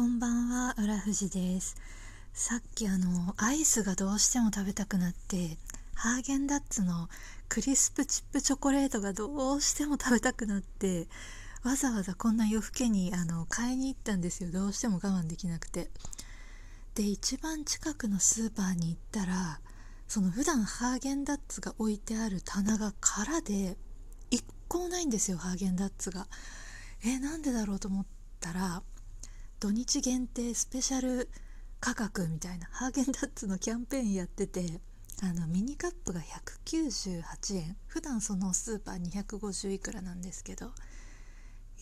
こんばんは、浦富です。さっきあの、アイスがどうしても食べたくなって、ハーゲンダッツのクリスプチップチョコレートがどうしても食べたくなって、わざわざこんな夜更けにあの、買いに行ったんですよ。どうしても我慢できなくて。で、一番近くのスーパーに行ったら、その普段ハーゲンダッツが置いてある棚が空で、一個もないんですよ、ハーゲンダッツが。え、なんでだろうと思ったら、土日限定スペシャル価格みたいなハーゲンダッツのキャンペーンやっててあのミニカップが198円。普段そのスーパー250いくらなんですけど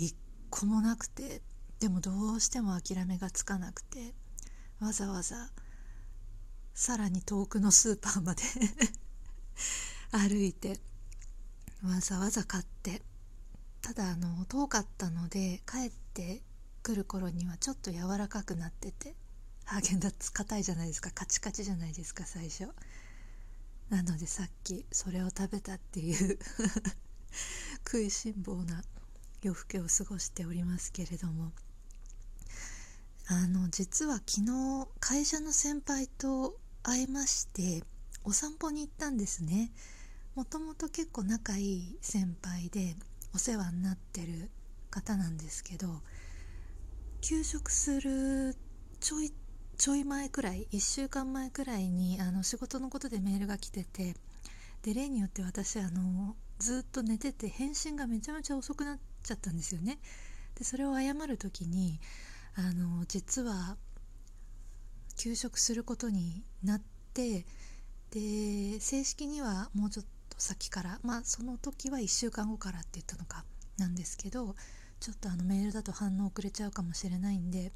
1個もなくてでもどうしても諦めがつかなくてわざわざさらに遠くのスーパーまで 歩いてわざわざ買ってただあの遠かったので帰って来る頃にはちょっと柔らかくなっててハーゲンダッツ硬いじゃないですか。カチカチじゃないですか最初。なのでさっきそれを食べたっていう食いしん坊な夜更けを過ごしておりますけれども。あの実は昨日会社の先輩と会いましてお散歩に行ったんですね。もともと結構仲いい先輩でお世話になってる方なんですけど休職するちょいちょい前くらい1週間前くらいにあの仕事のことでメールが来ててで例によって私あのずっと寝てて返信がめちゃめちゃ遅くなっちゃったんですよね。でそれを謝る時にあの実は休職することになってで正式にはもうちょっと先からまあその時は1週間後からって言ったのかなんですけどちょっとあのメールだと反応遅れちゃうかもしれないんで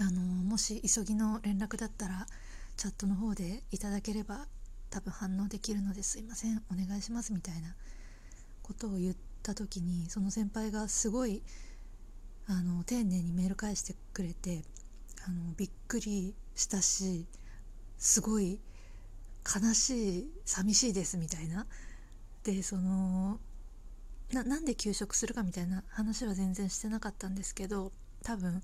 あのもし急ぎの連絡だったらチャットの方でいただければ多分反応できるのですいませんお願いしますみたいなことを言った時にその先輩がすごいあの丁寧にメール返してくれてあのびっくりしたしすごい悲しい寂しいですみたいな。でそのななんで休職するかみたいな話は全然してなかったんですけど多分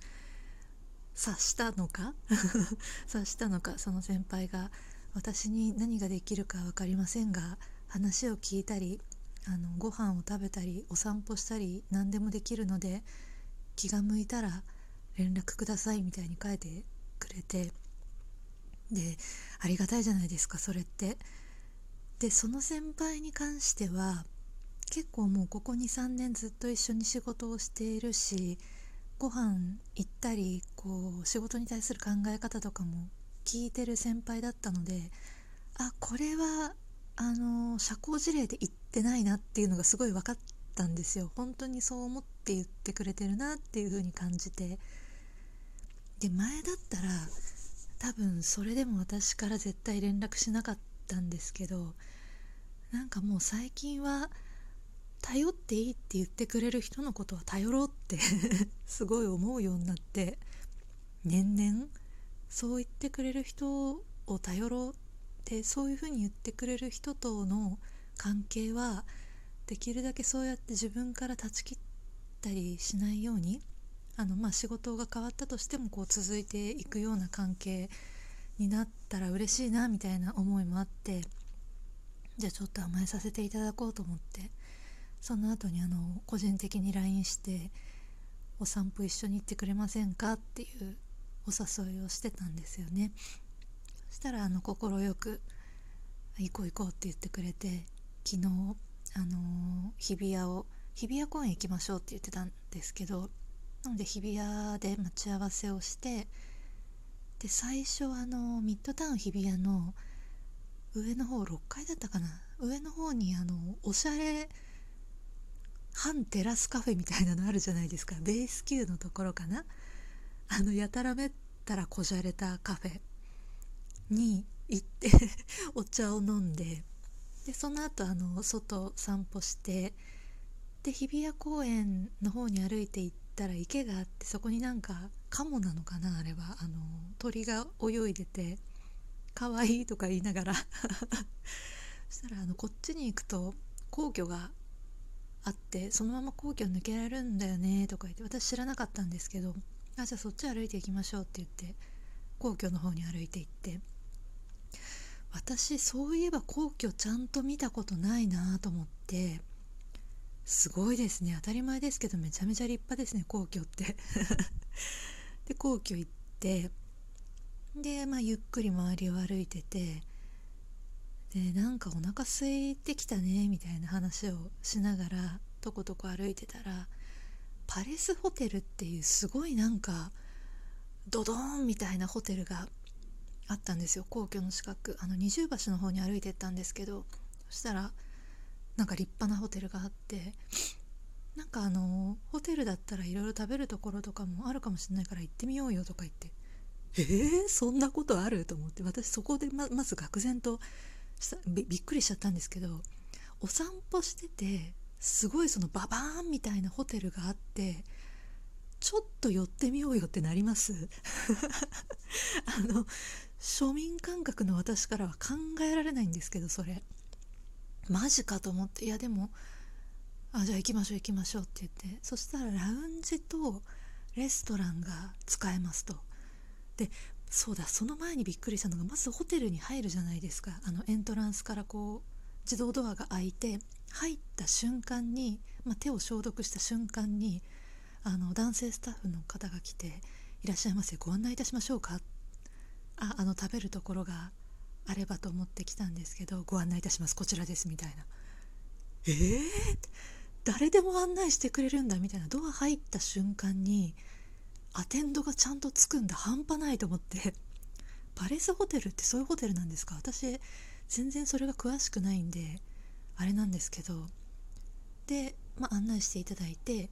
察したのか？察したのかその先輩が私に何ができるか分かりませんが話を聞いたりあのご飯を食べたりお散歩したり何でもできるので気が向いたら連絡くださいみたいに書いてくれてでありがたいじゃないですかそれって。でその先輩に関しては結構もうここ23年ずっと一緒に仕事をしているしご飯行ったりこう仕事に対する考え方とかも聞いてる先輩だったのであこれはあの社交辞令で言ってないなっていうのがすごい分かったんですよ。本当にそう思って言ってくれてるなっていう風に感じて。で前だったら多分それでも私から絶対連絡しなかったんですけどなんかもう最近は頼っていいって言ってくれる人のことは頼ろうって すごい思うようになって年々そう言ってくれる人を頼ろうってそういうふうに言ってくれる人との関係はできるだけそうやって自分から断ち切ったりしないようにあのまあ仕事が変わったとしてもこう続いていくような関係になったら嬉しいなみたいな思いもあってじゃあちょっと甘えさせていただこうと思ってその後にあの個人的に LINE して「お散歩一緒に行ってくれませんか?」っていうお誘いをしてたんですよねそしたらあの快く「行こう行こう」って言ってくれて昨日あの日比谷を日比谷公園行きましょうって言ってたんですけどなので日比谷で待ち合わせをしてで最初あのミッドタウン日比谷の上の方6階だったかな？上の方にあのおしゃれ反テラスカフェみたいなのあるじゃないですか。ベース級のところかな。あのやたらめったらこじゃれたカフェに行って お茶を飲んででその後あの外散歩してで日比谷公園の方に歩いて行ったら池があってそこになんかカモなのかなあれは。あの鳥が泳いでて可愛いとか言いながら。そしたらあのこっちに行くと皇居があってそのまま皇居抜けられるんだよねとか言って私知らなかったんですけどあじゃあそっち歩いていきましょうって言って皇居の方に歩いて行って。私そういえば皇居ちゃんと見たことないなと思ってすごいですね。当たり前ですけどめちゃめちゃ立派ですね皇居って。で皇居行ってで、まあ、ゆっくり周りを歩いててでなんかお腹空いてきたねみたいな話をしながらとことこ歩いてたらパレスホテルっていうすごいなんかドドーンみたいなホテルがあったんですよ。皇居の近く。あの二重橋の方に歩いてったんですけどそしたらなんか立派なホテルがあってなんかあのホテルだったらいろいろ食べるところとかもあるかもしれないから行ってみようよとか言ってえー、そんなことある？と思って私そこでままず愕然とびっくりしちゃったんですけどお散歩しててすごいそのババーンみたいなホテルがあってちょっと寄ってみようよってなります。あの庶民感覚の私からは考えられないんですけどそれ。マジかと思っていやでもあじゃあ行きましょう行きましょうって言って。そしたらラウンジとレストランが使えますと。でそうだその前にびっくりしたのがまずホテルに入るじゃないですか。あのエントランスからこう自動ドアが開いて入った瞬間に、まあ、手を消毒した瞬間にあの男性スタッフの方が来て「いらっしゃいませご案内いたしましょうか」ああの食べるところがあればと思ってきたんですけどご案内いたしますこちらですみたいな。えー、誰でも案内してくれるんだみたいな。ドア入った瞬間にアテンドがちゃんとつくんだ。半端ないと思って。パレスホテルってそういうホテルなんですか？私全然それが詳しくないんであれなんですけど。で、まあ、案内していただいて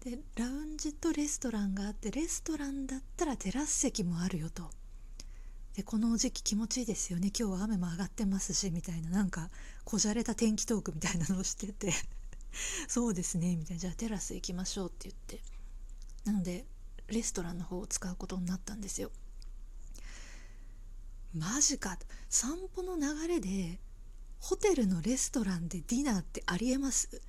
でラウンジとレストランがあってレストランだったらテラス席もあるよと。でこの時期気持ちいいですよね。今日は雨も上がってますしみたいななんかこじゃれた天気トークみたいなのをしてて。そうですねみたいな。じゃあテラス行きましょうって言って。なのでレストランの方を使うことになったんですよ。マジか。散歩の流れでホテルのレストランでディナーってありえます。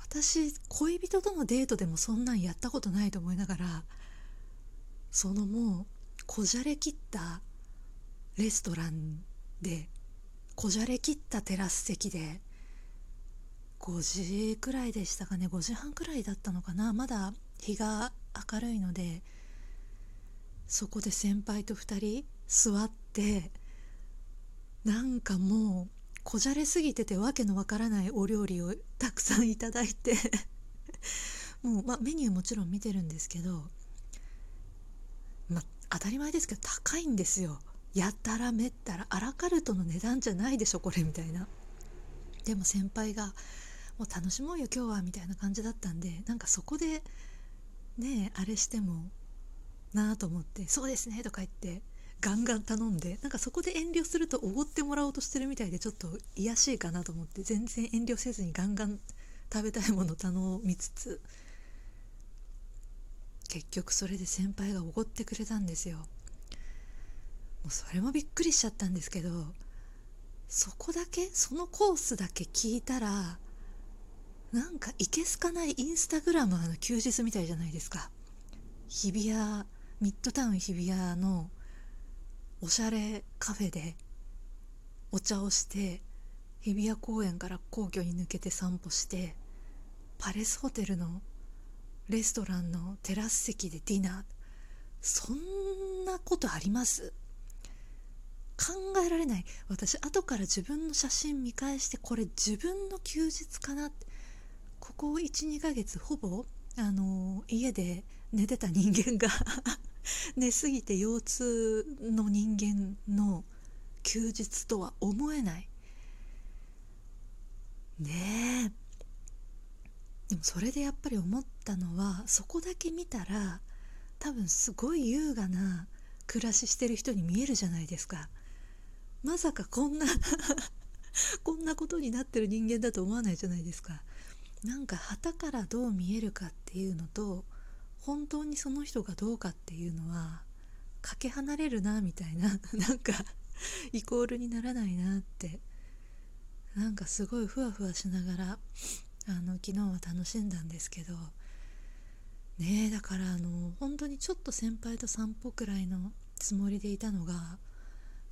私恋人とのデートでもそんなんやったことないと思いながらそのもうこじゃれきったレストランでこじゃれきったテラス席で5時くらいでしたかね。5時半くらいだったのかな。まだ日が明るいのでそこで先輩と2人座ってなんかもうこじゃれすぎててわけのわからないお料理をたくさんいただいて もう、まメニューもちろん見てるんですけど、ま当たり前ですけど高いんですよ。やたらめったらアラカルトの値段じゃないでしょこれみたいな。でも先輩が「もう楽しもうよ今日は」みたいな感じだったんでなんかそこでねあれしてもなあと思って「そうですね」とか言ってガンガン頼んでなんかそこで遠慮するとおごってもらおうとしてるみたいでちょっと癒しいかなと思って全然遠慮せずにガンガン食べたいもの頼みつつ結局それで先輩がおごってくれたんですよ。もうそれもびっくりしちゃったんですけどそこだけそのコースだけ聞いたらなんかいけすかないインスタグラマーの休日みたいじゃないですか。日比谷ミッドタウン日比谷のおしゃれカフェでお茶をして日比谷公園から皇居に抜けて散歩してパレスホテルのレストランのテラス席でディナー。そんなことあります？考えられない。私後から自分の写真見返してこれ自分の休日かなって。ここ12ヶ月ほぼあの家で寝てた人間が 寝すぎて腰痛の人間の休日とは思えない。ねえ。でもそれでやっぱり思ったのはそこだけ見たら多分すごい優雅な暮らししてる人に見えるじゃないですか。まさかこんな こんなことになってる人間だと思わないじゃないですか。なんか旗からどう見えるかっていうのと本当にその人がどうかっていうのはかけ離れるなみたいな なんかイコールにならないなってなんかすごいふわふわしながらあの昨日は楽しんだんですけどねえだからあの本当にちょっと先輩と散歩くらいのつもりでいたのが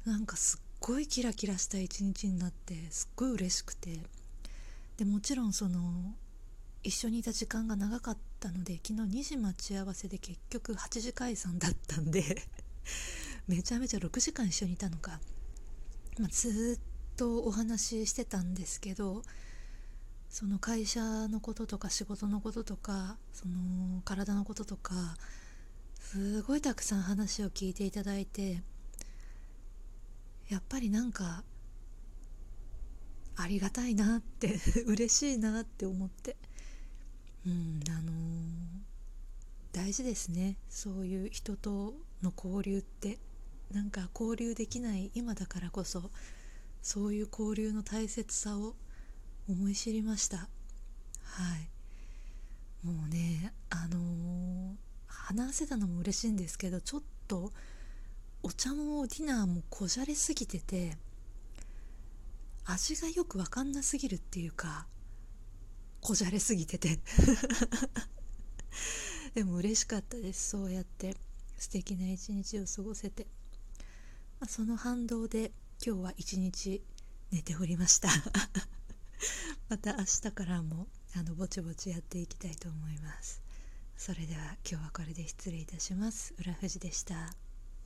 なんかすっごいキラキラした一日になってすっごい嬉しくてでもちろんその一緒にいた時間が長かったので昨日2時待ち合わせで結局8時解散だったんで めちゃめちゃ6時間一緒にいたのか、まあ、ずっとお話ししてたんですけどその会社のこととか仕事のこととかその体のこととかすごいたくさん話を聞いていただいてやっぱりなんかありがたいなって 嬉しいなって思って。うんあのー、大事ですね。そういう人との交流って。なんか交流できない今だからこそそういう交流の大切さを思い知りました。はい。もうねあのー、話せたのも嬉しいんですけどちょっとお茶もディナーもこじゃれすぎてて味がよく分かんなすぎるっていうかこじゃれすぎてて。でも嬉しかったです。そうやって素敵な一日を過ごせて、まあ、その反動で今日は一日寝ておりました。また明日からもあのぼちぼちやっていきたいと思います。それでは今日はこれで失礼いたします。浦富士でした。